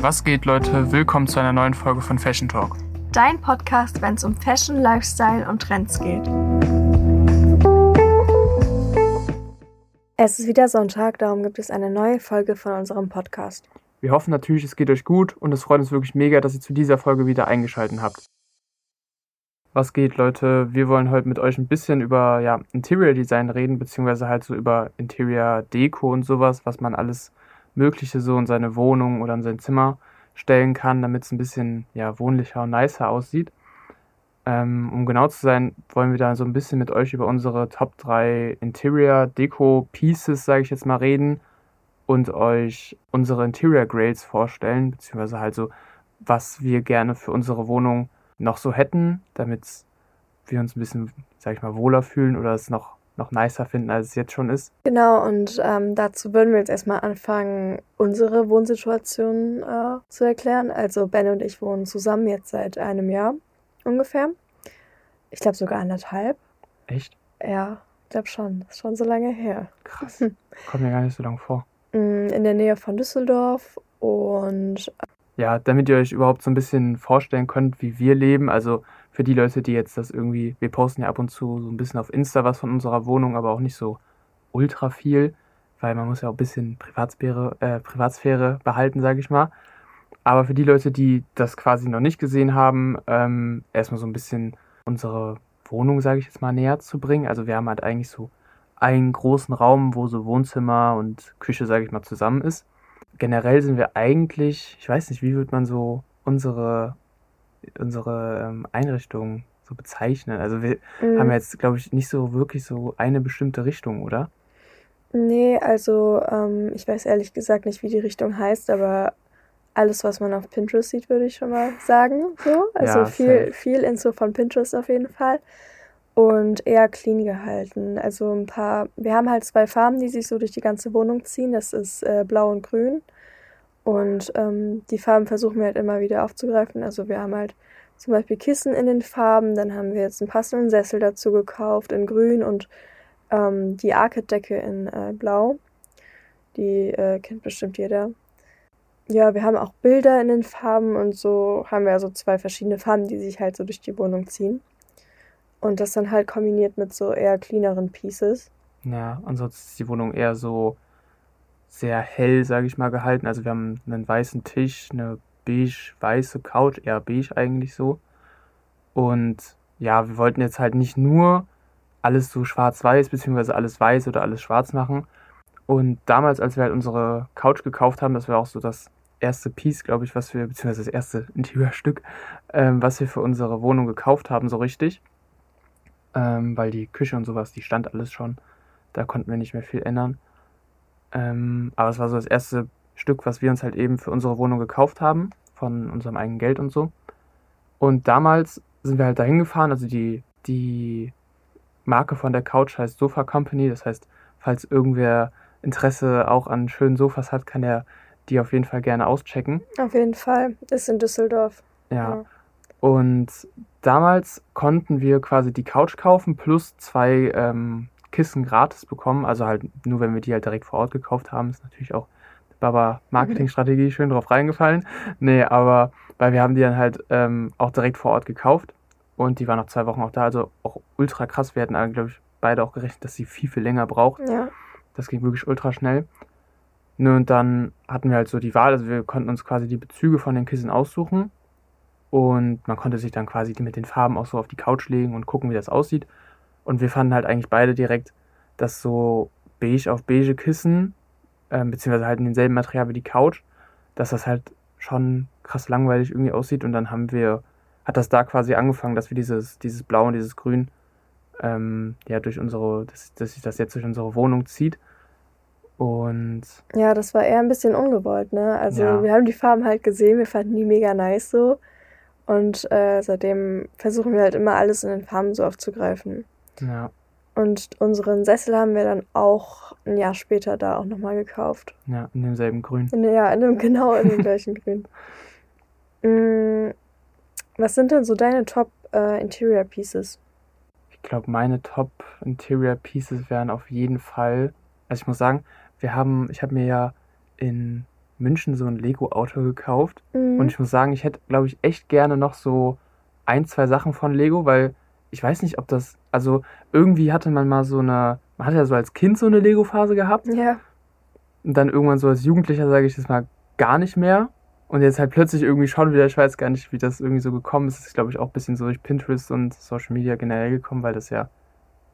Was geht, Leute? Willkommen zu einer neuen Folge von Fashion Talk. Dein Podcast, wenn es um Fashion, Lifestyle und Trends geht. Es ist wieder Sonntag, darum gibt es eine neue Folge von unserem Podcast. Wir hoffen natürlich, es geht euch gut und es freut uns wirklich mega, dass ihr zu dieser Folge wieder eingeschaltet habt. Was geht, Leute? Wir wollen heute mit euch ein bisschen über ja, Interior Design reden, beziehungsweise halt so über Interior Deko und sowas, was man alles Mögliche so in seine Wohnung oder in sein Zimmer stellen kann, damit es ein bisschen ja, wohnlicher und nicer aussieht. Ähm, um genau zu sein, wollen wir da so ein bisschen mit euch über unsere Top 3 Interior Deko Pieces, sage ich jetzt mal, reden und euch unsere Interior Grades vorstellen, beziehungsweise halt so, was wir gerne für unsere Wohnung noch so hätten, damit wir uns ein bisschen, sag ich mal, wohler fühlen oder es noch noch nicer finden, als es jetzt schon ist. Genau, und ähm, dazu würden wir jetzt erstmal anfangen, unsere Wohnsituation äh, zu erklären. Also Ben und ich wohnen zusammen jetzt seit einem Jahr ungefähr. Ich glaube sogar anderthalb. Echt? Ja, ich glaube schon. Das ist schon so lange her. Krass. Kommt mir gar nicht so lange vor. Mm, in der Nähe von Düsseldorf und. Ja, damit ihr euch überhaupt so ein bisschen vorstellen könnt, wie wir leben. Also für die Leute, die jetzt das irgendwie, wir posten ja ab und zu so ein bisschen auf Insta was von unserer Wohnung, aber auch nicht so ultra viel, weil man muss ja auch ein bisschen Privatsphäre, äh, Privatsphäre behalten, sage ich mal. Aber für die Leute, die das quasi noch nicht gesehen haben, ähm, erstmal so ein bisschen unsere Wohnung, sage ich jetzt mal, näher zu bringen. Also wir haben halt eigentlich so einen großen Raum, wo so Wohnzimmer und Küche, sage ich mal, zusammen ist. Generell sind wir eigentlich, ich weiß nicht, wie würde man so unsere unsere ähm, Einrichtung so bezeichnen? Also wir mhm. haben jetzt, glaube ich, nicht so wirklich so eine bestimmte Richtung, oder? Nee, also ähm, ich weiß ehrlich gesagt nicht, wie die Richtung heißt, aber alles, was man auf Pinterest sieht, würde ich schon mal sagen. So. Also ja, viel, viel Info von Pinterest auf jeden Fall. Und eher clean gehalten. Also ein paar, wir haben halt zwei Farben, die sich so durch die ganze Wohnung ziehen. Das ist äh, blau und grün. Und ähm, die Farben versuchen wir halt immer wieder aufzugreifen. Also wir haben halt zum Beispiel Kissen in den Farben, dann haben wir jetzt einen passenden Sessel dazu gekauft in grün und ähm, die Arcade-Decke in äh, blau. Die äh, kennt bestimmt jeder. Ja, wir haben auch Bilder in den Farben und so haben wir also zwei verschiedene Farben, die sich halt so durch die Wohnung ziehen. Und das dann halt kombiniert mit so eher cleaneren Pieces. Ja, ansonsten ist die Wohnung eher so sehr hell, sage ich mal, gehalten. Also wir haben einen weißen Tisch, eine beige-weiße Couch, eher beige eigentlich so. Und ja, wir wollten jetzt halt nicht nur alles so schwarz-weiß, beziehungsweise alles weiß oder alles schwarz machen. Und damals, als wir halt unsere Couch gekauft haben, das war auch so das erste Piece, glaube ich, was wir, beziehungsweise das erste Interiorstück, ähm, was wir für unsere Wohnung gekauft haben, so richtig. Ähm, weil die Küche und sowas, die stand alles schon. Da konnten wir nicht mehr viel ändern. Ähm, aber es war so das erste Stück, was wir uns halt eben für unsere Wohnung gekauft haben, von unserem eigenen Geld und so. Und damals sind wir halt dahin gefahren, also die, die Marke von der Couch heißt Sofa Company, das heißt, falls irgendwer Interesse auch an schönen Sofas hat, kann er die auf jeden Fall gerne auschecken. Auf jeden Fall, ist in Düsseldorf. Ja. ja. Und damals konnten wir quasi die Couch kaufen plus zwei ähm, Kissen gratis bekommen. Also halt nur, wenn wir die halt direkt vor Ort gekauft haben, ist natürlich auch Baba Marketingstrategie schön drauf reingefallen. Nee, aber weil wir haben die dann halt ähm, auch direkt vor Ort gekauft und die waren noch zwei Wochen auch da, also auch ultra krass. Wir hatten, glaube ich, beide auch gerechnet, dass sie viel, viel länger braucht. Ja. Das ging wirklich ultra schnell. Ne, und dann hatten wir halt so die Wahl, also wir konnten uns quasi die Bezüge von den Kissen aussuchen und man konnte sich dann quasi mit den Farben auch so auf die Couch legen und gucken, wie das aussieht. Und wir fanden halt eigentlich beide direkt, dass so beige auf beige Kissen, äh, beziehungsweise halt in demselben Material wie die Couch, dass das halt schon krass langweilig irgendwie aussieht. Und dann haben wir, hat das da quasi angefangen, dass wir dieses, dieses Blau und dieses Grün ähm, ja durch unsere, dass, dass sich das jetzt durch unsere Wohnung zieht. Und ja, das war eher ein bisschen ungewollt, ne? Also ja. wir haben die Farben halt gesehen, wir fanden die mega nice so. Und äh, seitdem versuchen wir halt immer alles in den Farben so aufzugreifen. Ja. Und unseren Sessel haben wir dann auch ein Jahr später da auch nochmal gekauft. Ja, in demselben Grün. In, ja, in dem, genau in dem gleichen Grün. Mm, was sind denn so deine Top äh, Interior Pieces? Ich glaube, meine Top Interior Pieces wären auf jeden Fall. Also ich muss sagen, wir haben, ich habe mir ja in München so ein Lego-Auto gekauft. Mhm. Und ich muss sagen, ich hätte, glaube ich, echt gerne noch so ein, zwei Sachen von Lego, weil ich weiß nicht, ob das, also irgendwie hatte man mal so eine, man hat ja so als Kind so eine Lego-Phase gehabt. Ja. Und dann irgendwann so als Jugendlicher, sage ich das mal, gar nicht mehr. Und jetzt halt plötzlich irgendwie schon wieder, ich weiß gar nicht, wie das irgendwie so gekommen ist. Das ist, glaube ich, auch ein bisschen so durch Pinterest und Social Media generell gekommen, weil das ja,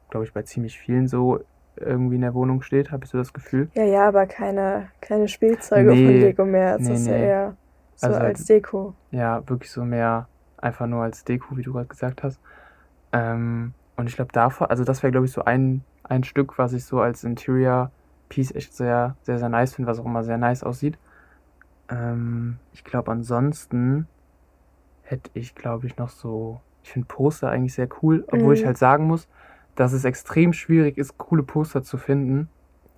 glaube ich, bei ziemlich vielen so irgendwie in der Wohnung steht, habe ich so das Gefühl. Ja, ja, aber keine, keine Spielzeuge nee, von Lego mehr. Es nee, ist nee. ja eher so also als Deko. Ja, wirklich so mehr einfach nur als Deko, wie du gerade gesagt hast. Ähm, und ich glaube davor, also das wäre glaube ich so ein, ein Stück, was ich so als Interior Piece echt sehr, sehr, sehr nice finde, was auch immer sehr nice aussieht. Ähm, ich glaube ansonsten hätte ich glaube ich noch so, ich finde Poster eigentlich sehr cool, obwohl mhm. ich halt sagen muss, dass es extrem schwierig ist, coole Poster zu finden.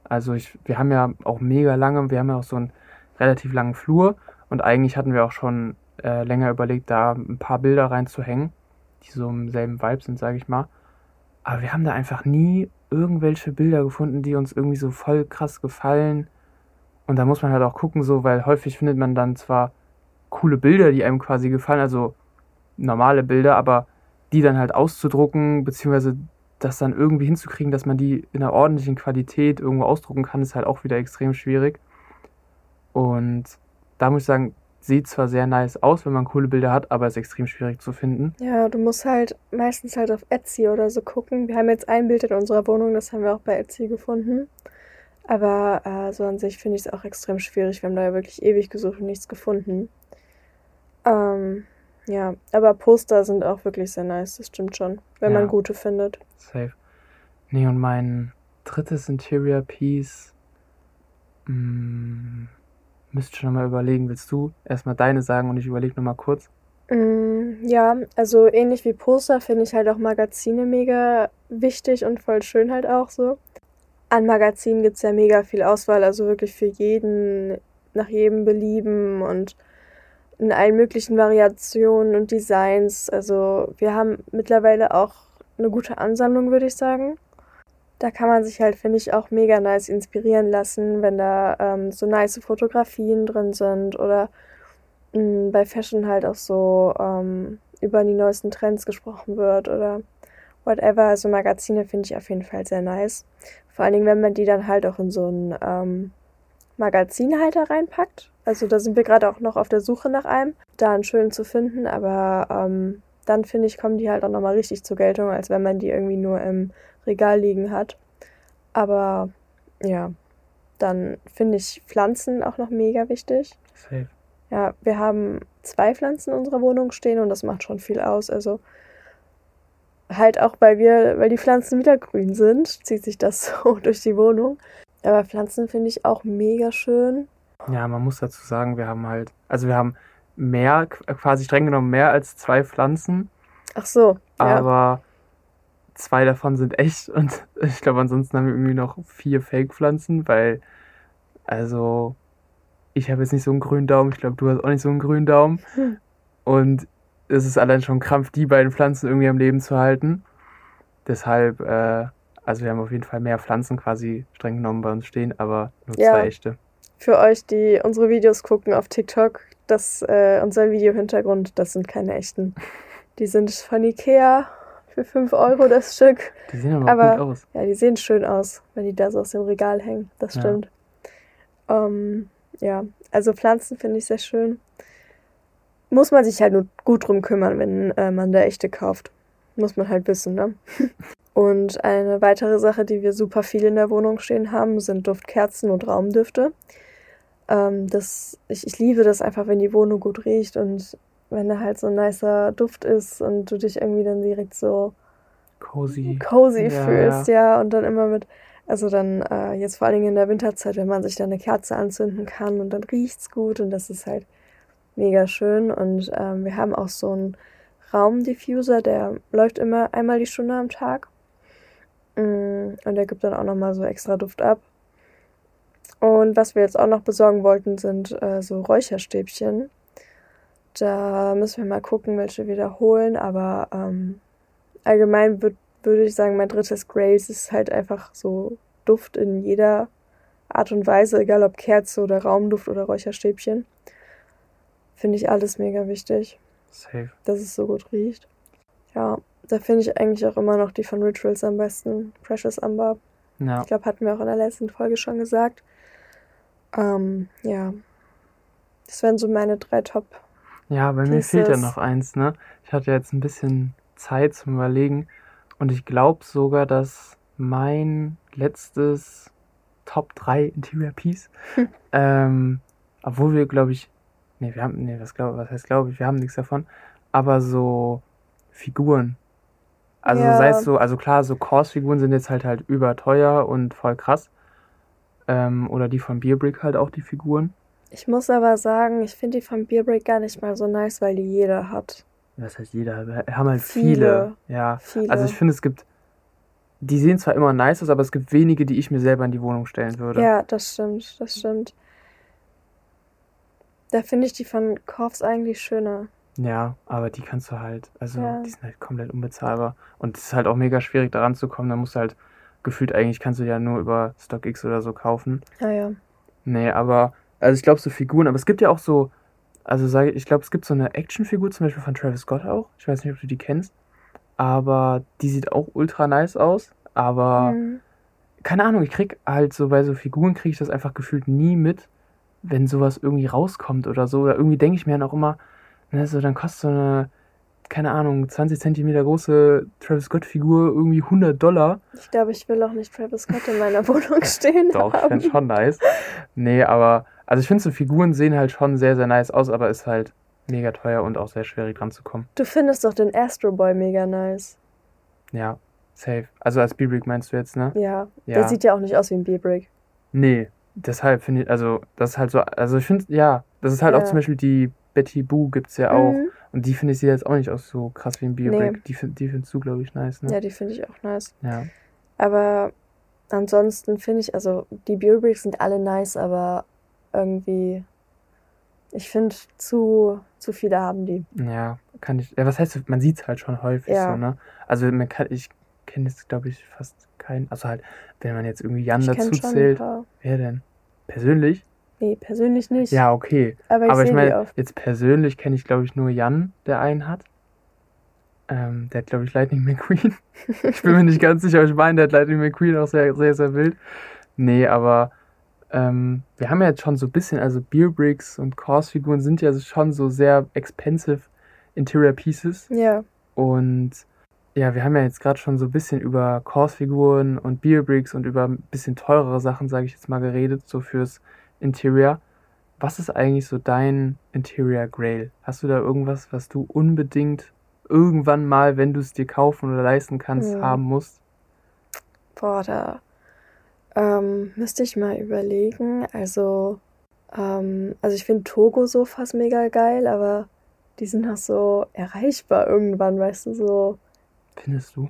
Also ich, wir haben ja auch mega lange, wir haben ja auch so einen relativ langen Flur und eigentlich hatten wir auch schon äh, länger überlegt, da ein paar Bilder reinzuhängen, die so im selben Vibe sind, sage ich mal. Aber wir haben da einfach nie irgendwelche Bilder gefunden, die uns irgendwie so voll krass gefallen. Und da muss man halt auch gucken, so, weil häufig findet man dann zwar coole Bilder, die einem quasi gefallen, also normale Bilder, aber die dann halt auszudrucken, beziehungsweise das dann irgendwie hinzukriegen, dass man die in einer ordentlichen Qualität irgendwo ausdrucken kann, ist halt auch wieder extrem schwierig. Und da muss ich sagen, sieht zwar sehr nice aus, wenn man coole Bilder hat, aber ist extrem schwierig zu finden. Ja, du musst halt meistens halt auf Etsy oder so gucken. Wir haben jetzt ein Bild in unserer Wohnung, das haben wir auch bei Etsy gefunden. Aber äh, so an sich finde ich es auch extrem schwierig. Wir haben da ja wirklich ewig gesucht und nichts gefunden. Ähm, ja, aber Poster sind auch wirklich sehr nice, das stimmt schon, wenn ja. man gute findet. Safe. Nee, und mein drittes Interior Piece. Mh, mm, müsste schon mal überlegen. Willst du erstmal deine sagen und ich überlege nochmal kurz? Mm, ja, also ähnlich wie Poster finde ich halt auch Magazine mega wichtig und voll schön halt auch so. An Magazinen gibt es ja mega viel Auswahl, also wirklich für jeden, nach jedem Belieben und in allen möglichen Variationen und Designs. Also wir haben mittlerweile auch eine gute Ansammlung, würde ich sagen. Da kann man sich halt, finde ich, auch mega nice inspirieren lassen, wenn da ähm, so nice Fotografien drin sind oder mh, mm, bei Fashion halt auch so ähm, über die neuesten Trends gesprochen wird oder whatever. Also Magazine finde ich auf jeden Fall sehr nice. Vor allen Dingen, wenn man die dann halt auch in so ein ähm, Magazinhalter reinpackt. Also da sind wir gerade auch noch auf der Suche nach einem, da einen schönen zu finden, aber ähm, dann finde ich, kommen die halt auch nochmal richtig zur Geltung, als wenn man die irgendwie nur im Regal liegen hat. Aber ja, dann finde ich Pflanzen auch noch mega wichtig. Safe. Ja, wir haben zwei Pflanzen in unserer Wohnung stehen und das macht schon viel aus. Also halt auch, weil wir, weil die Pflanzen wieder grün sind, zieht sich das so durch die Wohnung. Aber Pflanzen finde ich auch mega schön. Ja, man muss dazu sagen, wir haben halt, also wir haben mehr, quasi streng genommen mehr als zwei Pflanzen. Ach so. Ja. Zwei davon sind echt und ich glaube, ansonsten haben wir irgendwie noch vier Fake-Pflanzen, weil, also, ich habe jetzt nicht so einen grünen Daumen, ich glaube, du hast auch nicht so einen grünen Daumen. Hm. Und es ist allein schon Krampf, die beiden Pflanzen irgendwie am Leben zu halten. Deshalb, äh, also wir haben auf jeden Fall mehr Pflanzen quasi streng genommen bei uns stehen, aber nur ja. zwei echte. Für euch, die unsere Videos gucken auf TikTok, das, äh, unser Video-Hintergrund, das sind keine echten. Die sind von Ikea für 5 Euro das Stück. Die sehen aber, aber gut aus. Ja, die sehen schön aus, wenn die da so aus dem Regal hängen. Das stimmt. Ja, ähm, ja. also Pflanzen finde ich sehr schön. Muss man sich halt nur gut drum kümmern, wenn äh, man da echte kauft. Muss man halt wissen, ne? Und eine weitere Sache, die wir super viel in der Wohnung stehen haben, sind Duftkerzen und Raumdüfte. Ähm, das, ich, ich liebe das einfach, wenn die Wohnung gut riecht und wenn da halt so ein nicer Duft ist und du dich irgendwie dann direkt so cozy, cozy ja, fühlst, ja. und dann immer mit, also dann äh, jetzt vor allen Dingen in der Winterzeit, wenn man sich dann eine Kerze anzünden kann und dann riecht's gut und das ist halt mega schön und ähm, wir haben auch so einen Raumdiffuser, der läuft immer einmal die Stunde am Tag mm, und der gibt dann auch nochmal so extra Duft ab. Und was wir jetzt auch noch besorgen wollten, sind äh, so Räucherstäbchen. Da müssen wir mal gucken, welche wir da holen. Aber ähm, allgemein würde würd ich sagen, mein drittes Grace ist halt einfach so Duft in jeder Art und Weise, egal ob Kerze oder Raumduft oder Räucherstäbchen. Finde ich alles mega wichtig. Safe. Dass es so gut riecht. Ja, da finde ich eigentlich auch immer noch die von Rituals am besten. Precious Amber. Ja. Ich glaube, hatten wir auch in der letzten Folge schon gesagt. Ähm, ja. Das wären so meine drei Top. Ja, bei mir fehlt ja noch eins, ne? Ich hatte jetzt ein bisschen Zeit zum Überlegen und ich glaube sogar, dass mein letztes Top 3 Interior Piece, hm. ähm, obwohl wir, glaube ich, nee, wir haben, nee, was, glaub, was heißt glaube ich, wir haben nichts davon, aber so Figuren. Also ja. sei es so, also klar, so Course-Figuren sind jetzt halt halt überteuer und voll krass. Ähm, oder die von Beerbrick halt auch die Figuren. Ich muss aber sagen, ich finde die von Beerbrick gar nicht mal so nice, weil die jeder hat. Was heißt jeder? Wir haben halt viele. viele. Ja. Viele. Also ich finde, es gibt. Die sehen zwar immer nice aus, aber es gibt wenige, die ich mir selber in die Wohnung stellen würde. Ja, das stimmt, das stimmt. Da finde ich die von Korfs eigentlich schöner. Ja, aber die kannst du halt, also ja. die sind halt komplett unbezahlbar. Und es ist halt auch mega schwierig daran zu kommen. Da musst du halt gefühlt eigentlich kannst du ja nur über StockX oder so kaufen. Ja, ja. Nee, aber, also ich glaube so Figuren, aber es gibt ja auch so, also sage ich, glaube es gibt so eine Actionfigur zum Beispiel von Travis Scott auch. Ich weiß nicht, ob du die kennst. Aber die sieht auch ultra nice aus. Aber mhm. keine Ahnung, ich krieg halt so bei so Figuren kriege ich das einfach gefühlt nie mit, wenn sowas irgendwie rauskommt oder so. Oder irgendwie denke ich mir dann auch immer, Ne, so, dann kostet so eine, keine Ahnung, 20 Zentimeter große Travis Scott-Figur irgendwie 100 Dollar. Ich glaube, ich will auch nicht Travis Scott in meiner Wohnung stehen. Doch, haben. ich fände schon nice. Nee, aber, also ich finde so Figuren sehen halt schon sehr, sehr nice aus, aber ist halt mega teuer und auch sehr schwierig dran zu kommen. Du findest doch den Astro Boy mega nice. Ja, safe. Also als B-Brick meinst du jetzt, ne? Ja, ja. Der sieht ja auch nicht aus wie ein B-Brick. Nee, deshalb finde ich, also das ist halt so, also ich finde, ja, das ist halt ja. auch zum Beispiel die Betty Boo gibt es ja auch. Mhm. Und die finde ich sie jetzt auch nicht aus so krass wie ein Biobrick. Nee. Die, find, die findest du, glaube ich, nice, ne? Ja, die finde ich auch nice. Ja. Aber ansonsten finde ich, also die Biobricks sind alle nice, aber irgendwie, ich finde, zu, zu viele haben die. Ja, kann ich. Ja, was heißt, man sieht es halt schon häufig ja. so, ne? Also man kann, ich kenne jetzt, glaube ich, fast keinen. Also halt, wenn man jetzt irgendwie Jan ich dazu zählt. Wer denn? Persönlich? Nee, persönlich nicht. Ja, okay. Aber ich, Aber ich meine, jetzt persönlich kenne ich, glaube ich, nur Jan, der einen hat. Ähm, der hat, glaube ich, Lightning McQueen. ich bin mir nicht ganz sicher, ich meine, der hat Lightning McQueen auch sehr, sehr, sehr wild. Nee, aber ähm, wir haben ja jetzt schon so ein bisschen, also Beer Bricks und Course-Figuren sind ja schon so sehr expensive Interior Pieces. Ja. Und ja, wir haben ja jetzt gerade schon so ein bisschen über Course-Figuren und Beer Bricks und über ein bisschen teurere Sachen, sage ich jetzt mal, geredet, so fürs Interior. Was ist eigentlich so dein Interior Grail? Hast du da irgendwas, was du unbedingt irgendwann mal, wenn du es dir kaufen oder leisten kannst, ja. haben musst? Boah, da ähm, müsste ich mal überlegen. Also, ähm, also ich finde Togo-Sofas mega geil, aber die sind noch so erreichbar irgendwann, weißt du, so. Findest du?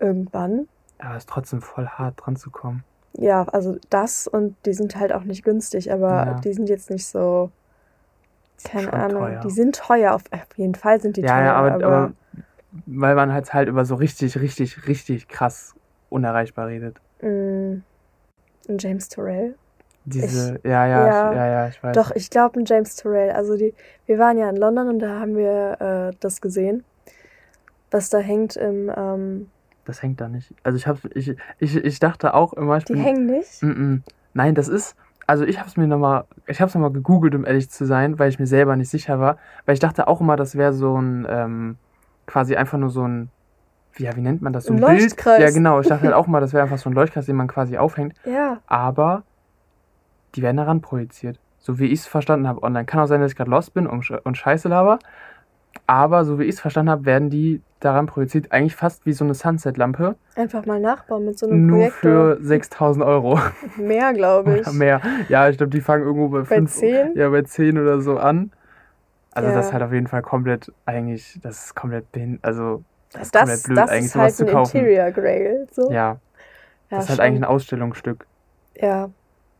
Irgendwann. Aber es ist trotzdem voll hart dran zu kommen ja, also das und die sind halt auch nicht günstig, aber ja. die sind jetzt nicht so, keine Ahnung, teuer. die sind teuer, auf, jeden Fall sind die ja, teuer. Ja, aber, aber, aber weil man halt halt über so richtig, richtig, richtig krass unerreichbar redet. Mm, ein James Torrell. Diese, ich, ja, ja, ja, ich, ja, ja, ich weiß. Doch, ich glaube ein James Torrell. Also die, wir waren ja in London und da haben wir äh, das gesehen, was da hängt im, ähm, das hängt da nicht. Also ich habe ich, ich, ich dachte auch immer, ich Die bin, hängen nicht? M -m. Nein, das ist also ich habe es mir nochmal, ich habe es nochmal gegoogelt, um ehrlich zu sein, weil ich mir selber nicht sicher war, weil ich dachte auch immer, das wäre so ein ähm, quasi einfach nur so ein ja, wie nennt man das? So ein, ein Leuchtkreis. Bild. Ja, genau. Ich dachte halt auch mal, das wäre einfach so ein Leuchtkreis, den man quasi aufhängt. Ja. Aber die werden daran projiziert. So wie ich es verstanden habe online. Kann auch sein, dass ich gerade lost bin und, und Scheiße laber. Aber so wie ich es verstanden habe, werden die daran projiziert, eigentlich fast wie so eine Sunset-Lampe. Einfach mal nachbauen mit so einem Nur Projektor. für 6000 Euro. Mehr, glaube ich. Oder mehr. Ja, ich glaube, die fangen irgendwo bei, bei 5, 10? Ja, bei 10 oder so an. Also ja. das ist halt auf jeden Fall komplett eigentlich, das ist komplett also das ist das, komplett blöd, das eigentlich ist halt ein kaufen. Interior Grail. So. Ja. ja. Das ist halt eigentlich ein Ausstellungsstück. Ja.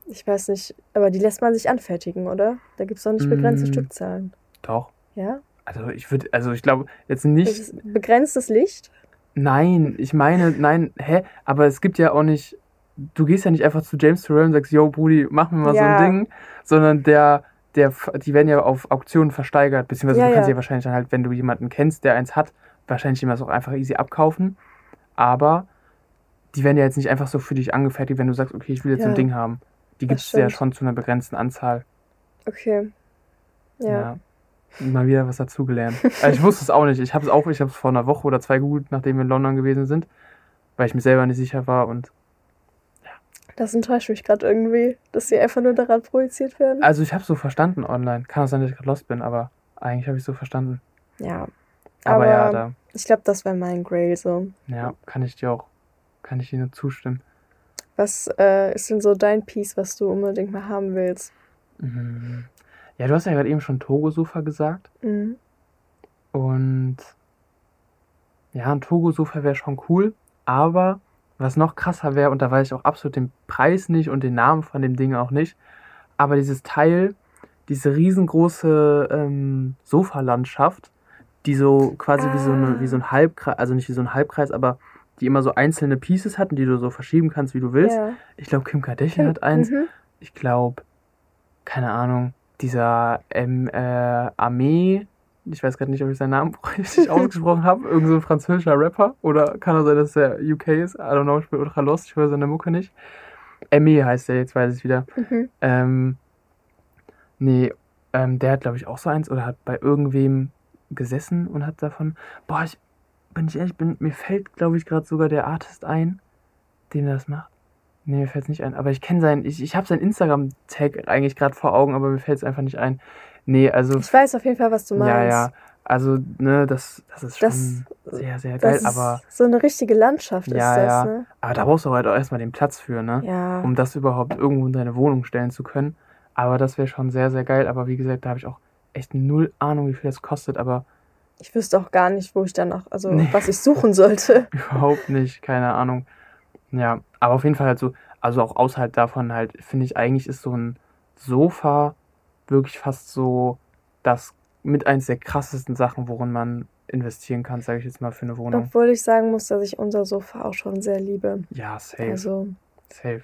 Ich weiß nicht, aber die lässt man sich anfertigen, oder? Da gibt es doch nicht begrenzte mm, Stückzahlen. Doch. Ja? Also ich würde, also ich glaube jetzt nicht. Begrenztes Licht? Nein, ich meine, nein, hä? Aber es gibt ja auch nicht. du gehst ja nicht einfach zu James Terrell und sagst, yo, Brudi, mach mir mal ja. so ein Ding, sondern der, der, die werden ja auf Auktionen versteigert, beziehungsweise ja, du kannst ja. ja wahrscheinlich dann halt, wenn du jemanden kennst, der eins hat, wahrscheinlich immer auch einfach easy abkaufen. Aber die werden ja jetzt nicht einfach so für dich angefertigt, wenn du sagst, okay, ich will jetzt ja. ein Ding haben. Die gibt es ja schon zu einer begrenzten Anzahl. Okay. Ja. Mal wieder was dazugelernt. also ich wusste es auch nicht. Ich habe es auch, ich habe es vor einer Woche oder zwei gegoogelt, nachdem wir in London gewesen sind, weil ich mir selber nicht sicher war und ja. Das enttäuscht mich gerade irgendwie, dass sie einfach nur daran projiziert werden. Also ich habe es so verstanden online. Kann auch sein, dass ich gerade lost bin, aber eigentlich habe ich es so verstanden. Ja. Aber, aber ja, da. Ich glaube, das wäre mein Grail so. Ja, kann ich dir auch, kann ich dir nur zustimmen. Was äh, ist denn so dein Piece, was du unbedingt mal haben willst? Mhm. Ja, du hast ja gerade eben schon Togo-Sofa gesagt. Mhm. Und ja, ein Togo-Sofa wäre schon cool. Aber was noch krasser wäre, und da weiß ich auch absolut den Preis nicht und den Namen von dem Ding auch nicht, aber dieses Teil, diese riesengroße ähm, Sofalandschaft, die so quasi ah. wie, so eine, wie so ein Halbkreis, also nicht wie so ein Halbkreis, aber die immer so einzelne Pieces hatten, die du so verschieben kannst, wie du willst. Ja. Ich glaube, Kim Kardashian Kim, hat eins. Mhm. Ich glaube, keine Ahnung, dieser ähm, äh, Armee, ich weiß gerade nicht, ob ich seinen Namen richtig ausgesprochen habe, irgend so ein französischer Rapper. Oder kann er sein, dass der UK ist? I don't know, ich bin ultra lost, ich höre seine Mucke nicht. Armee heißt der, jetzt weiß ich es wieder. Mhm. Ähm, nee, ähm, der hat, glaube ich, auch so eins oder hat bei irgendwem gesessen und hat davon. Boah, ich bin ich ehrlich, bin, mir fällt, glaube ich, gerade sogar der Artist ein, dem das macht. Nee, mir fällt es nicht ein. Aber ich kenne sein, ich, ich habe sein Instagram-Tag eigentlich gerade vor Augen, aber mir fällt es einfach nicht ein. Nee, also. Ich weiß auf jeden Fall, was du meinst. Ja, ja. Also, ne, das, das ist schon das, sehr, sehr geil, aber. So eine richtige Landschaft ja, ist das, ja. ne? Aber da brauchst du halt auch erstmal den Platz für, ne? Ja. Um das überhaupt irgendwo in deine Wohnung stellen zu können. Aber das wäre schon sehr, sehr geil. Aber wie gesagt, da habe ich auch echt null Ahnung, wie viel das kostet, aber. Ich wüsste auch gar nicht, wo ich danach, also nee. was ich suchen sollte. Überhaupt nicht, keine Ahnung. Ja, aber auf jeden Fall halt so, also auch außerhalb davon halt, finde ich, eigentlich ist so ein Sofa wirklich fast so das mit eins der krassesten Sachen, worin man investieren kann, sage ich jetzt mal, für eine Wohnung. Obwohl ich sagen muss, dass ich unser Sofa auch schon sehr liebe. Ja, safe. Also, safe.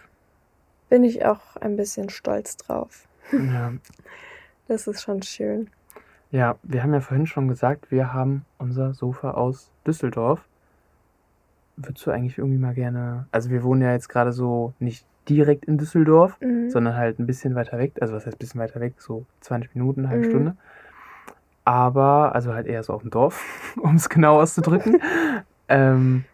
Bin ich auch ein bisschen stolz drauf. Ja. Das ist schon schön. Ja, wir haben ja vorhin schon gesagt, wir haben unser Sofa aus Düsseldorf würdest du eigentlich irgendwie mal gerne, also wir wohnen ja jetzt gerade so nicht direkt in Düsseldorf, mhm. sondern halt ein bisschen weiter weg, also was heißt ein bisschen weiter weg, so 20 Minuten, eine halbe mhm. Stunde. Aber, also halt eher so auf dem Dorf, um es genau auszudrücken. ähm,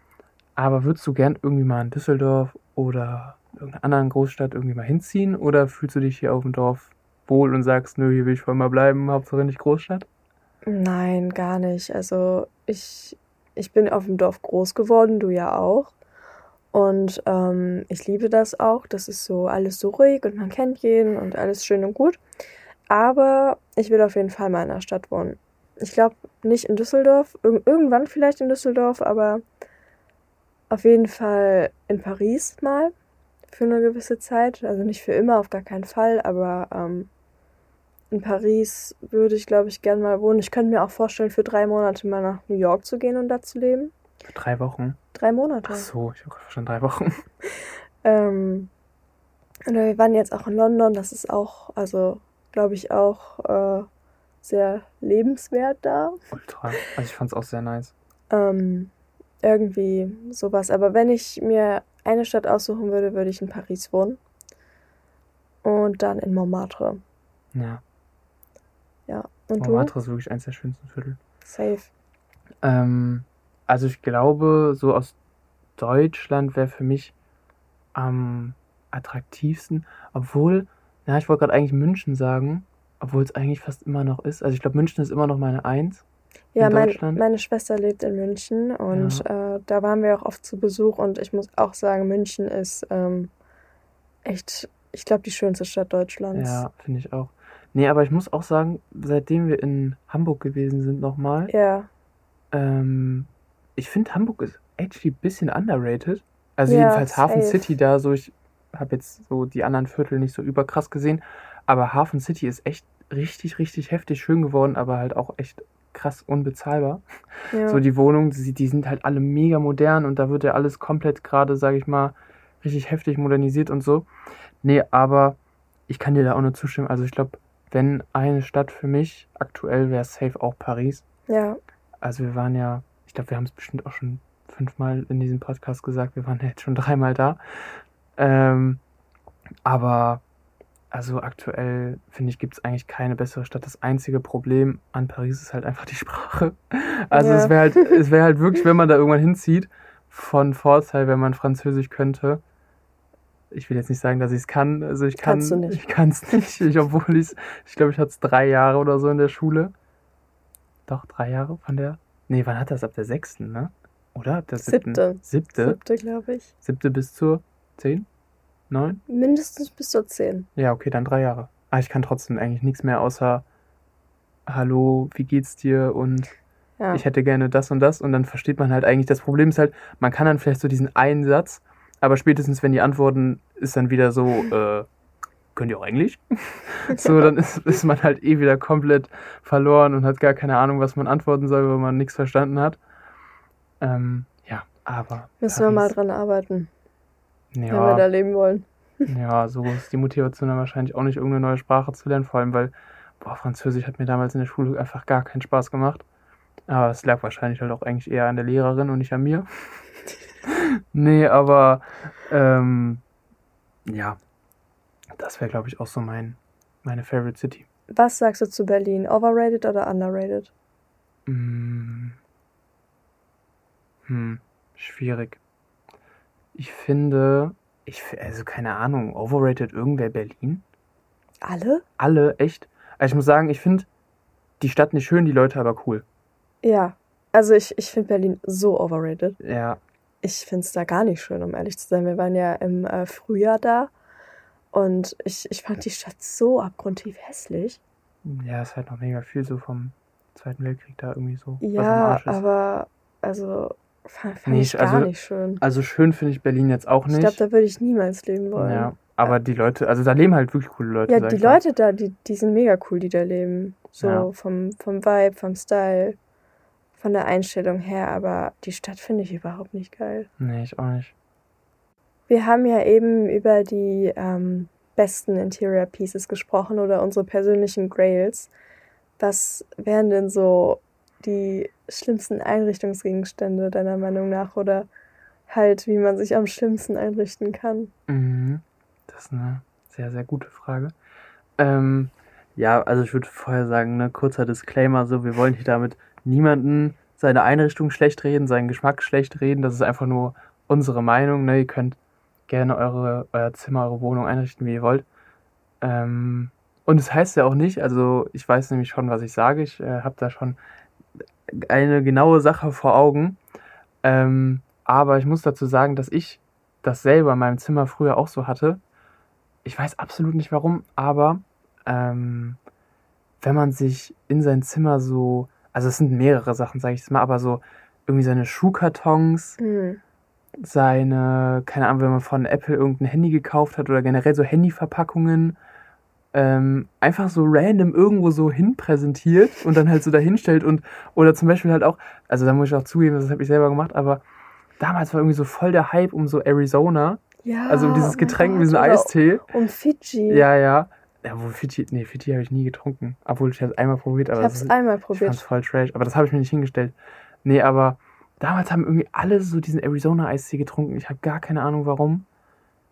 aber würdest du gern irgendwie mal in Düsseldorf oder irgendeiner anderen Großstadt irgendwie mal hinziehen? Oder fühlst du dich hier auf dem Dorf wohl und sagst, nö, hier will ich voll mal bleiben, Hauptsache nicht Großstadt? Nein, gar nicht. Also ich ich bin auf dem Dorf groß geworden, du ja auch. Und ähm, ich liebe das auch. Das ist so alles so ruhig und man kennt jeden und alles schön und gut. Aber ich will auf jeden Fall mal in der Stadt wohnen. Ich glaube nicht in Düsseldorf, Ir irgendwann vielleicht in Düsseldorf, aber auf jeden Fall in Paris mal für eine gewisse Zeit. Also nicht für immer, auf gar keinen Fall, aber ähm, in Paris würde ich, glaube ich, gern mal wohnen. Ich könnte mir auch vorstellen, für drei Monate mal nach New York zu gehen und da zu leben. Für drei Wochen? Drei Monate. Ach so, ich habe schon drei Wochen. ähm, und wir waren jetzt auch in London. Das ist auch, also, glaube ich, auch äh, sehr lebenswert da. Ultra. Also, ich fand es auch sehr nice. Ähm, irgendwie sowas. Aber wenn ich mir eine Stadt aussuchen würde, würde ich in Paris wohnen. Und dann in Montmartre. Ja. Ja. Und Montmartre du? ist wirklich eines der schönsten Viertel. Safe. Ähm, also ich glaube, so aus Deutschland wäre für mich am attraktivsten, obwohl, ja, ich wollte gerade eigentlich München sagen, obwohl es eigentlich fast immer noch ist. Also ich glaube, München ist immer noch meine Eins. Ja, mein, meine Schwester lebt in München und ja. äh, da waren wir auch oft zu Besuch und ich muss auch sagen, München ist ähm, echt, ich glaube, die schönste Stadt Deutschlands. Ja, finde ich auch. Nee, aber ich muss auch sagen, seitdem wir in Hamburg gewesen sind nochmal, ja. ähm, ich finde Hamburg ist actually ein bisschen underrated. Also ja, jedenfalls Hafen City da, so ich habe jetzt so die anderen Viertel nicht so überkrass gesehen, aber Hafen City ist echt richtig, richtig heftig schön geworden, aber halt auch echt krass unbezahlbar. Ja. So die Wohnungen, die, die sind halt alle mega modern und da wird ja alles komplett gerade, sage ich mal, richtig heftig modernisiert und so. Nee, aber ich kann dir da auch nur zustimmen. Also ich glaube, wenn eine Stadt für mich aktuell wäre, safe auch Paris. Ja. Also wir waren ja, ich glaube, wir haben es bestimmt auch schon fünfmal in diesem Podcast gesagt, wir waren ja jetzt schon dreimal da. Ähm, aber also aktuell finde ich, gibt es eigentlich keine bessere Stadt. Das einzige Problem an Paris ist halt einfach die Sprache. Also ja. es wäre halt, es wäre halt wirklich, wenn man da irgendwann hinzieht, von Vorteil, wenn man Französisch könnte. Ich will jetzt nicht sagen, dass ich es kann. Also ich kann, Kannst du nicht. ich kann es nicht. Ich, obwohl ich, ich glaube, ich hatte es drei Jahre oder so in der Schule. Doch drei Jahre von der. Nee, wann hat das ab der sechsten, ne? Oder? Ab der siebten? Siebte. Siebte, Siebte glaube ich. Siebte bis zur zehn? Neun? Mindestens bis zur zehn. Ja, okay, dann drei Jahre. Aber ich kann trotzdem eigentlich nichts mehr außer Hallo, wie geht's dir? Und ja. ich hätte gerne das und das. Und dann versteht man halt eigentlich, das Problem ist halt, man kann dann vielleicht so diesen einen Satz, aber spätestens, wenn die antworten, ist dann wieder so, äh, könnt ihr auch Englisch? so, dann ist, ist man halt eh wieder komplett verloren und hat gar keine Ahnung, was man antworten soll, weil man nichts verstanden hat. Ähm, ja, aber. Müssen wir mal dran arbeiten. Ja, wenn wir da leben wollen. ja, so ist die Motivation dann wahrscheinlich auch nicht, irgendeine neue Sprache zu lernen, vor allem weil, boah, Französisch hat mir damals in der Schule einfach gar keinen Spaß gemacht. Aber es lag wahrscheinlich halt auch eigentlich eher an der Lehrerin und nicht an mir. Nee, aber ähm, ja, das wäre, glaube ich, auch so mein, meine Favorite City. Was sagst du zu Berlin? Overrated oder underrated? Mm. Hm, schwierig. Ich finde, ich, also keine Ahnung, overrated irgendwer Berlin? Alle? Alle, echt. Also ich muss sagen, ich finde die Stadt nicht schön, die Leute aber cool. Ja, also ich, ich finde Berlin so overrated. Ja. Ich finde es da gar nicht schön, um ehrlich zu sein. Wir waren ja im äh, Frühjahr da und ich, ich fand die Stadt so abgrundtief hässlich. Ja, es ist halt noch mega viel so vom Zweiten Weltkrieg da irgendwie so. Ja, aber also fand, fand ich gar also, nicht schön. Also schön finde ich Berlin jetzt auch nicht. Ich glaube, da würde ich niemals leben wollen. Ja, aber die Leute, also da leben halt wirklich coole Leute. Ja, die Leute da, die, die sind mega cool, die da leben. So ja. vom, vom Vibe, vom Style von der Einstellung her, aber die Stadt finde ich überhaupt nicht geil. Nee, ich auch nicht. Wir haben ja eben über die ähm, besten Interior Pieces gesprochen oder unsere persönlichen Grails. Was wären denn so die schlimmsten Einrichtungsgegenstände deiner Meinung nach oder halt, wie man sich am schlimmsten einrichten kann? Mhm. Das ist eine sehr, sehr gute Frage. Ähm, ja, also ich würde vorher sagen, ne, kurzer Disclaimer, so, wir wollen hier damit niemanden seine Einrichtung schlecht reden, seinen Geschmack schlecht reden. Das ist einfach nur unsere Meinung. Ne? Ihr könnt gerne eure, euer Zimmer, eure Wohnung einrichten, wie ihr wollt. Ähm, und es das heißt ja auch nicht, also ich weiß nämlich schon, was ich sage. Ich äh, habe da schon eine genaue Sache vor Augen. Ähm, aber ich muss dazu sagen, dass ich das selber in meinem Zimmer früher auch so hatte. Ich weiß absolut nicht warum, aber ähm, wenn man sich in sein Zimmer so also es sind mehrere Sachen, sage ich jetzt mal, aber so irgendwie seine Schuhkartons, mhm. seine, keine Ahnung, wenn man von Apple irgendein Handy gekauft hat oder generell so Handyverpackungen, ähm, einfach so random irgendwo so hin präsentiert und dann halt so dahinstellt und, oder zum Beispiel halt auch, also da muss ich auch zugeben, das habe ich selber gemacht, aber damals war irgendwie so voll der Hype um so Arizona. Ja, also um dieses oh Getränk, um diesen Eistee. Um Fiji. Ja, ja. Ja, wo Fiji, nee, Fiji habe ich nie getrunken. Obwohl ich es einmal probiert, aber. Ich habe es einmal probiert. Ich fand es voll trash, aber das habe ich mir nicht hingestellt. Nee, aber damals haben irgendwie alle so diesen Arizona-Eistee getrunken. Ich habe gar keine Ahnung warum.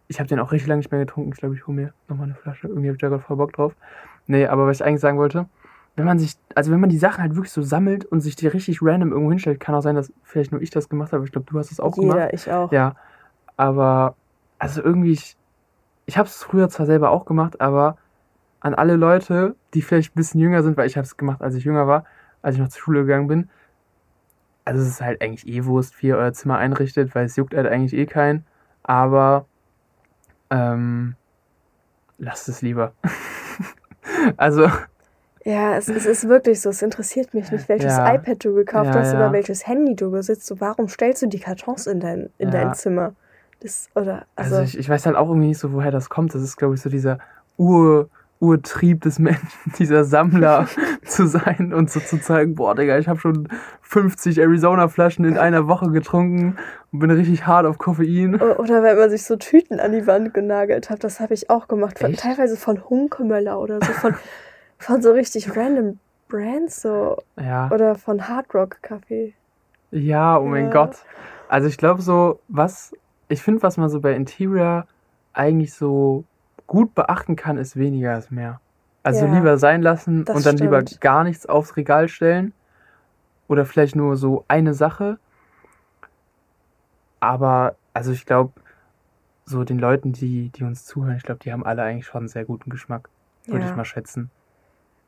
Ich habe den auch richtig lange nicht mehr getrunken. Ich glaube, ich hole mir nochmal eine Flasche. Irgendwie habe ich da gerade voll Bock drauf. Nee, aber was ich eigentlich sagen wollte, wenn man sich, also wenn man die Sachen halt wirklich so sammelt und sich die richtig random irgendwo hinstellt, kann auch sein, dass vielleicht nur ich das gemacht habe. Ich glaube, du hast es auch Jeder, gemacht. Ja, ich auch. Ja, aber also irgendwie, ich, ich habe es früher zwar selber auch gemacht, aber an alle Leute, die vielleicht ein bisschen jünger sind, weil ich habe es gemacht, als ich jünger war, als ich noch zur Schule gegangen bin. Also es ist halt eigentlich eh Wurst, wie ihr euer Zimmer einrichtet, weil es juckt halt eigentlich eh keinen. Aber ähm, lasst es lieber. also. Ja, es, es, ist wirklich so. Es interessiert mich nicht, welches ja, iPad du gekauft ja, hast oder welches Handy du besitzt. So, warum stellst du die Kartons in dein, in dein Zimmer? Das, oder, also, also ich, ich weiß halt auch irgendwie nicht so, woher das kommt. Das ist, glaube ich, so dieser Ur- Urtrieb des Menschen, dieser Sammler zu sein und so zu zeigen, boah, Digga, ich habe schon 50 Arizona-Flaschen in einer Woche getrunken und bin richtig hart auf Koffein. Oder wenn man sich so Tüten an die Wand genagelt hat, das habe ich auch gemacht. Von, teilweise von Hunkemöller oder so, von, von so richtig random Brands so. Ja. Oder von Hard Rock Kaffee. Ja, oh mein ja. Gott. Also ich glaube so, was, ich finde, was man so bei Interior eigentlich so gut beachten kann, ist weniger ist mehr. Also ja, lieber sein lassen und dann stimmt. lieber gar nichts aufs Regal stellen. Oder vielleicht nur so eine Sache. Aber, also ich glaube, so den Leuten, die, die uns zuhören, ich glaube, die haben alle eigentlich schon einen sehr guten Geschmack. Würde ja. ich mal schätzen.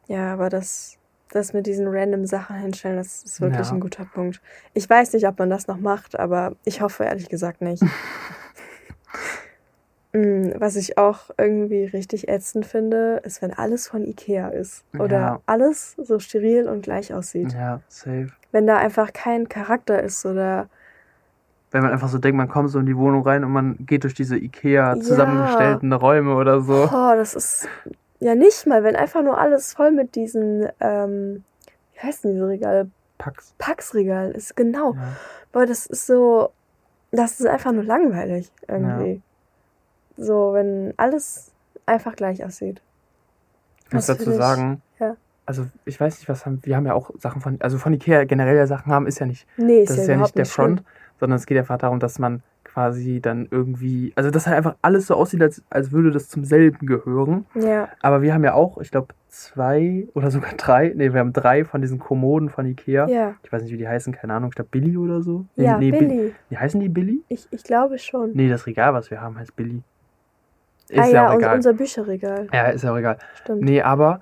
Ja, aber das, das mit diesen random Sachen hinstellen, das ist wirklich ja. ein guter Punkt. Ich weiß nicht, ob man das noch macht, aber ich hoffe ehrlich gesagt nicht. Mm, was ich auch irgendwie richtig ätzend finde, ist, wenn alles von Ikea ist. Oder ja. alles so steril und gleich aussieht. Ja, safe. Wenn da einfach kein Charakter ist oder. Wenn man einfach so denkt, man kommt so in die Wohnung rein und man geht durch diese Ikea zusammengestellten ja. Räume oder so. Oh, das ist. Ja, nicht mal, wenn einfach nur alles voll mit diesen. Ähm, wie heißen diese Regale? Pax. Pax-Regal ist, genau. Ja. Boah, das ist so. Das ist einfach nur langweilig irgendwie. Ja. So, wenn alles einfach gleich aussieht. Ich muss dazu sagen, ja. also ich weiß nicht, was haben, wir haben ja auch Sachen von, also von Ikea generell ja Sachen haben, ist ja nicht, nee, ist das ja ist ja nicht der nicht Front, schlimm. sondern es geht einfach darum, dass man quasi dann irgendwie, also dass halt einfach alles so aussieht, als, als würde das zum selben gehören. Ja. Aber wir haben ja auch, ich glaube, zwei oder sogar drei, nee, wir haben drei von diesen Kommoden von Ikea. Ja. Ich weiß nicht, wie die heißen, keine Ahnung, ich glaube Billy oder so. Ja, nee, Billy. Billy. Wie heißen die Billy? Ich, ich glaube schon. Nee, das Regal, was wir haben, heißt Billy. Ist ah, ja, ja auch egal. unser Bücherregal. Ja, ist ja auch egal. Stimmt. Nee, aber,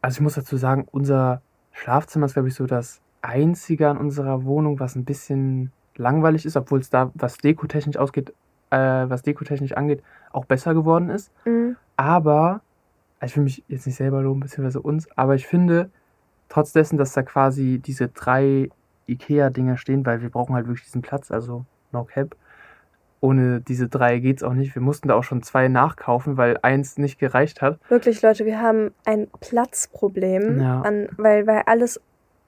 also ich muss dazu sagen, unser Schlafzimmer ist, glaube ich, so das einzige an unserer Wohnung, was ein bisschen langweilig ist, obwohl es da, was dekotechnisch ausgeht, äh, was dekotechnisch angeht, auch besser geworden ist. Mhm. Aber, also ich will mich jetzt nicht selber loben, beziehungsweise uns, aber ich finde, trotz dessen, dass da quasi diese drei Ikea-Dinger stehen, weil wir brauchen halt wirklich diesen Platz, also no cap, ohne diese drei geht's auch nicht. Wir mussten da auch schon zwei nachkaufen, weil eins nicht gereicht hat. Wirklich, Leute, wir haben ein Platzproblem, ja. an, weil, weil alles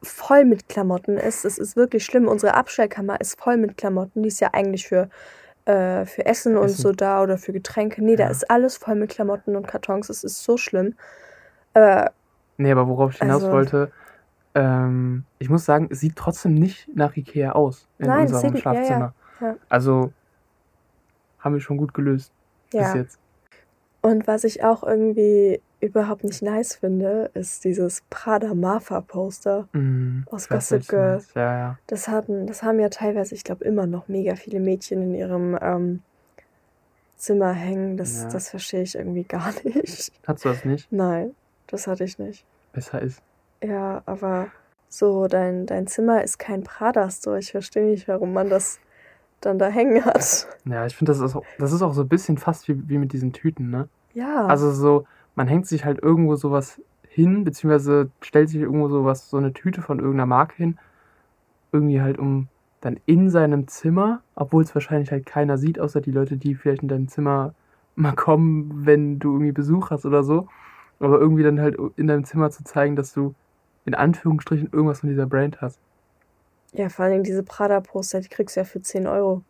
voll mit Klamotten ist. Es ist wirklich schlimm. Unsere Abstellkammer ist voll mit Klamotten. Die ist ja eigentlich für, äh, für Essen, Essen, und so da oder für Getränke. Nee, ja. da ist alles voll mit Klamotten und Kartons. Es ist so schlimm. Äh, nee, aber worauf ich hinaus also, wollte, ähm, ich muss sagen, es sieht trotzdem nicht nach Ikea aus in nein, unserem sieht, Schlafzimmer. Ja, ja. Also haben wir schon gut gelöst ja. bis jetzt. Und was ich auch irgendwie überhaupt nicht nice finde, ist dieses Prada Marfa Poster mm, aus Gossip Girl. Nice. Ja, ja. Das hatten, das haben ja teilweise, ich glaube, immer noch mega viele Mädchen in ihrem ähm, Zimmer hängen. Das, ja. das verstehe ich irgendwie gar nicht. Hattest du das nicht? Nein, das hatte ich nicht. Besser ist. Ja, aber so, dein, dein Zimmer ist kein Prada-Store. Ich verstehe nicht, warum man das dann da hängen hat. Ja, ich finde, das ist, auch, das ist auch so ein bisschen fast wie, wie mit diesen Tüten, ne? Ja. Also so, man hängt sich halt irgendwo sowas hin, beziehungsweise stellt sich irgendwo sowas, so eine Tüte von irgendeiner Marke hin, irgendwie halt um dann in seinem Zimmer, obwohl es wahrscheinlich halt keiner sieht, außer die Leute, die vielleicht in deinem Zimmer mal kommen, wenn du irgendwie Besuch hast oder so, aber irgendwie dann halt in deinem Zimmer zu zeigen, dass du in Anführungsstrichen irgendwas von dieser Brand hast. Ja, vor allem diese Prada-Poster, die kriegst du ja für 10 Euro.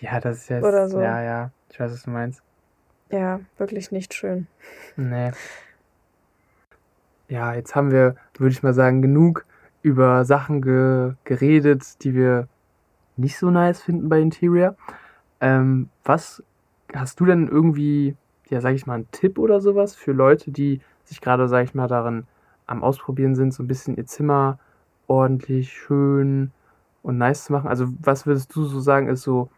Ja, das ist jetzt. Oder so. Ja, ja. Ich weiß, was du meinst. Ja, wirklich nicht schön. Nee. Ja, jetzt haben wir, würde ich mal sagen, genug über Sachen ge geredet, die wir nicht so nice finden bei Interior. Ähm, was hast du denn irgendwie, ja, sag ich mal, einen Tipp oder sowas für Leute, die sich gerade, sag ich mal, darin am Ausprobieren sind, so ein bisschen ihr Zimmer ordentlich, schön und nice zu machen? Also, was würdest du so sagen, ist so,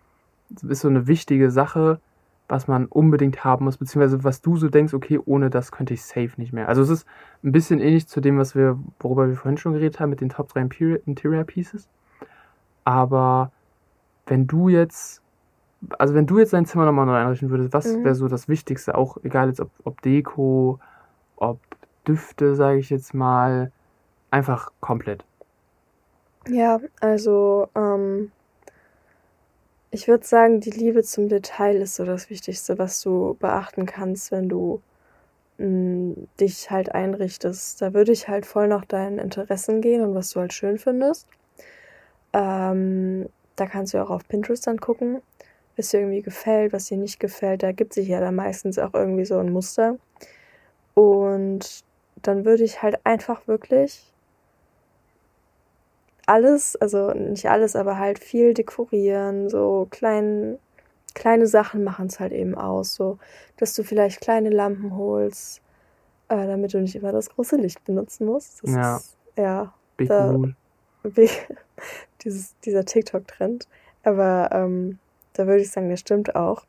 ist so eine wichtige Sache, was man unbedingt haben muss, beziehungsweise was du so denkst, okay, ohne das könnte ich safe nicht mehr. Also es ist ein bisschen ähnlich zu dem, was wir, worüber wir vorhin schon geredet haben, mit den Top 3 Interior Pieces. Aber wenn du jetzt, also wenn du jetzt dein Zimmer nochmal neu einrichten würdest, was mhm. wäre so das Wichtigste? Auch egal jetzt ob, ob Deko, ob Düfte, sage ich jetzt mal, einfach komplett. Ja, also ähm, ich würde sagen, die Liebe zum Detail ist so das Wichtigste, was du beachten kannst, wenn du dich halt einrichtest. Da würde ich halt voll nach deinen Interessen gehen und was du halt schön findest. Ähm, da kannst du auch auf Pinterest dann gucken, was dir irgendwie gefällt, was dir nicht gefällt. Da gibt sich ja dann meistens auch irgendwie so ein Muster. Und dann würde ich halt einfach wirklich alles, also nicht alles, aber halt viel dekorieren, so klein, kleine Sachen machen es halt eben aus, so dass du vielleicht kleine Lampen holst, äh, damit du nicht immer das große Licht benutzen musst. Das ja. Ist, ja. Big da, big, dieses, dieser TikTok-Trend. Aber ähm, da würde ich sagen, der stimmt auch.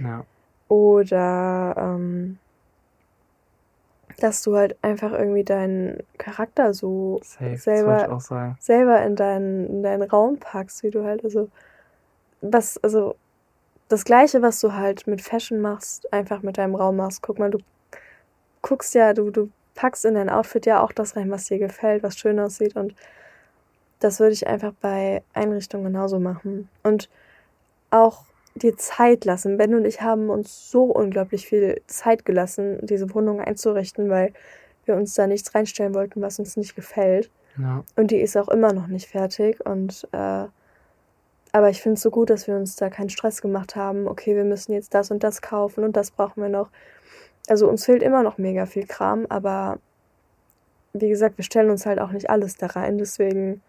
Ja. Oder ähm, dass du halt einfach irgendwie deinen Charakter so Safe, selber, selber in deinen, in deinen Raum packst, wie du halt, also was, also das gleiche, was du halt mit Fashion machst, einfach mit deinem Raum machst. Guck mal, du guckst ja, du, du packst in dein Outfit ja auch das rein, was dir gefällt, was schön aussieht und das würde ich einfach bei Einrichtungen genauso machen. Und auch dir Zeit lassen. Ben und ich haben uns so unglaublich viel Zeit gelassen, diese Wohnung einzurichten, weil wir uns da nichts reinstellen wollten, was uns nicht gefällt. Ja. Und die ist auch immer noch nicht fertig. Und äh, aber ich finde es so gut, dass wir uns da keinen Stress gemacht haben. Okay, wir müssen jetzt das und das kaufen und das brauchen wir noch. Also uns fehlt immer noch mega viel Kram, aber wie gesagt, wir stellen uns halt auch nicht alles da rein. Deswegen,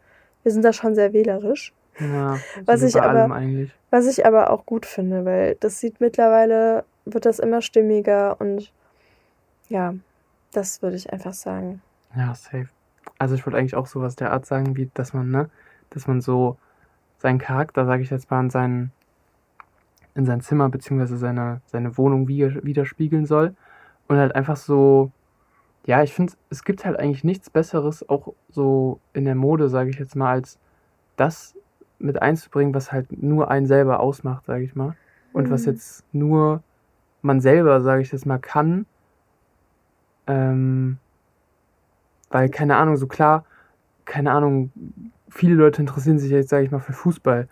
wir sind da schon sehr wählerisch. Ja, was ich aber, was ich aber auch gut finde, weil das sieht mittlerweile, wird das immer stimmiger und ja, das würde ich einfach sagen. Ja, safe. Also ich wollte eigentlich auch sowas der Art sagen, wie dass man, ne, dass man so seinen Charakter, sage ich jetzt mal, in sein, in sein Zimmer bzw. seine, seine Wohnung widerspiegeln soll. Und halt einfach so, ja, ich finde, es gibt halt eigentlich nichts Besseres, auch so in der Mode, sage ich jetzt mal, als das mit einzubringen, was halt nur einen selber ausmacht, sage ich mal. Und mhm. was jetzt nur man selber, sage ich jetzt mal, kann. Ähm, weil, keine Ahnung, so klar, keine Ahnung, viele Leute interessieren sich jetzt, sage ich mal, für Fußball.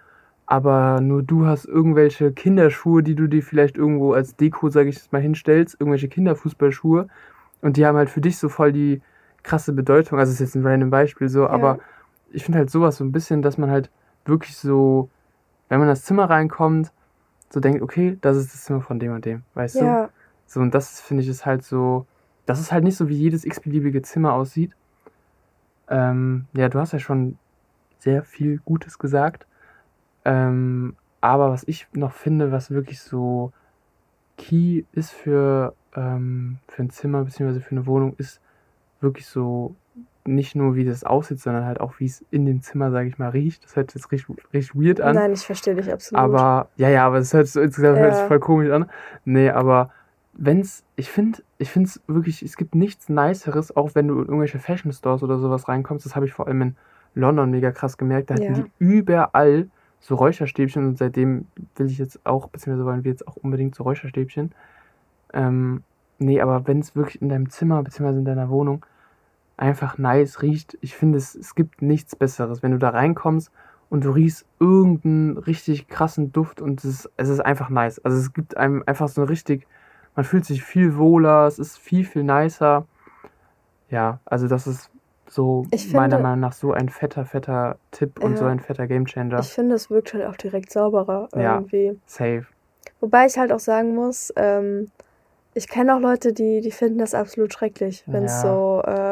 Aber nur du hast irgendwelche Kinderschuhe, die du dir vielleicht irgendwo als Deko, sage ich jetzt mal, hinstellst, irgendwelche Kinderfußballschuhe. Und die haben halt für dich so voll die krasse Bedeutung. Also, das ist jetzt ein random Beispiel so, ja. aber ich finde halt sowas so ein bisschen, dass man halt wirklich so, wenn man in das Zimmer reinkommt, so denkt, okay, das ist das Zimmer von dem und dem, weißt ja. du? So, und das finde ich ist halt so, das ist halt nicht so, wie jedes x-beliebige Zimmer aussieht. Ähm, ja, du hast ja schon sehr viel Gutes gesagt. Ähm, aber was ich noch finde, was wirklich so key ist für, ähm, für ein Zimmer bzw. für eine Wohnung, ist wirklich so nicht nur, wie das aussieht, sondern halt auch, wie es in dem Zimmer, sage ich mal, riecht. Das hört jetzt richtig, richtig weird an. Nein, ich verstehe dich absolut. Aber, ja, ja, aber es hört so insgesamt ja. hört sich voll komisch an. Nee, aber wenn's, ich finde, ich finde es wirklich, es gibt nichts Niceres, auch wenn du in irgendwelche Fashion Stores oder sowas reinkommst. Das habe ich vor allem in London mega krass gemerkt. Da hatten ja. die überall so Räucherstäbchen und seitdem will ich jetzt auch, beziehungsweise wollen wir jetzt auch unbedingt so Räucherstäbchen. Ähm, nee, aber wenn es wirklich in deinem Zimmer, beziehungsweise in deiner Wohnung einfach nice riecht. Ich finde, es, es gibt nichts Besseres, wenn du da reinkommst und du riechst irgendeinen richtig krassen Duft und es ist, es ist einfach nice. Also es gibt einem einfach so richtig, man fühlt sich viel wohler, es ist viel, viel nicer. Ja, also das ist so finde, meiner Meinung nach so ein fetter, fetter Tipp und ja, so ein fetter Gamechanger. Ich finde, es wirkt halt auch direkt sauberer irgendwie. Ja, safe. Wobei ich halt auch sagen muss, ähm, ich kenne auch Leute, die, die finden das absolut schrecklich, wenn es ja. so äh,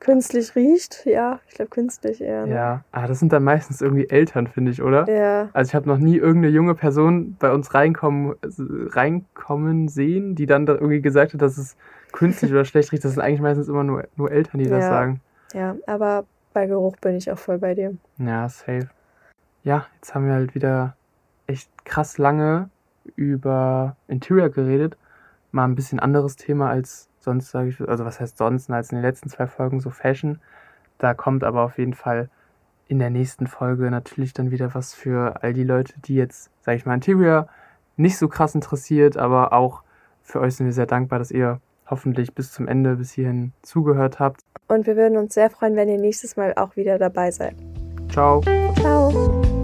Künstlich riecht, ja, ich glaube künstlich eher. Ne? Ja, ah, das sind dann meistens irgendwie Eltern, finde ich, oder? Ja. Also ich habe noch nie irgendeine junge Person bei uns reinkommen, reinkommen sehen, die dann da irgendwie gesagt hat, dass es künstlich oder schlecht riecht. Das sind eigentlich meistens immer nur, nur Eltern, die ja. das sagen. Ja, aber bei Geruch bin ich auch voll bei dir. Ja, safe. Ja, jetzt haben wir halt wieder echt krass lange über Interior geredet. Mal ein bisschen anderes Thema als sonst, sage ich, also was heißt sonst, als in den letzten zwei Folgen so Fashion. Da kommt aber auf jeden Fall in der nächsten Folge natürlich dann wieder was für all die Leute, die jetzt, sage ich mal, Interior nicht so krass interessiert, aber auch für euch sind wir sehr dankbar, dass ihr hoffentlich bis zum Ende, bis hierhin zugehört habt. Und wir würden uns sehr freuen, wenn ihr nächstes Mal auch wieder dabei seid. Ciao. Ciao.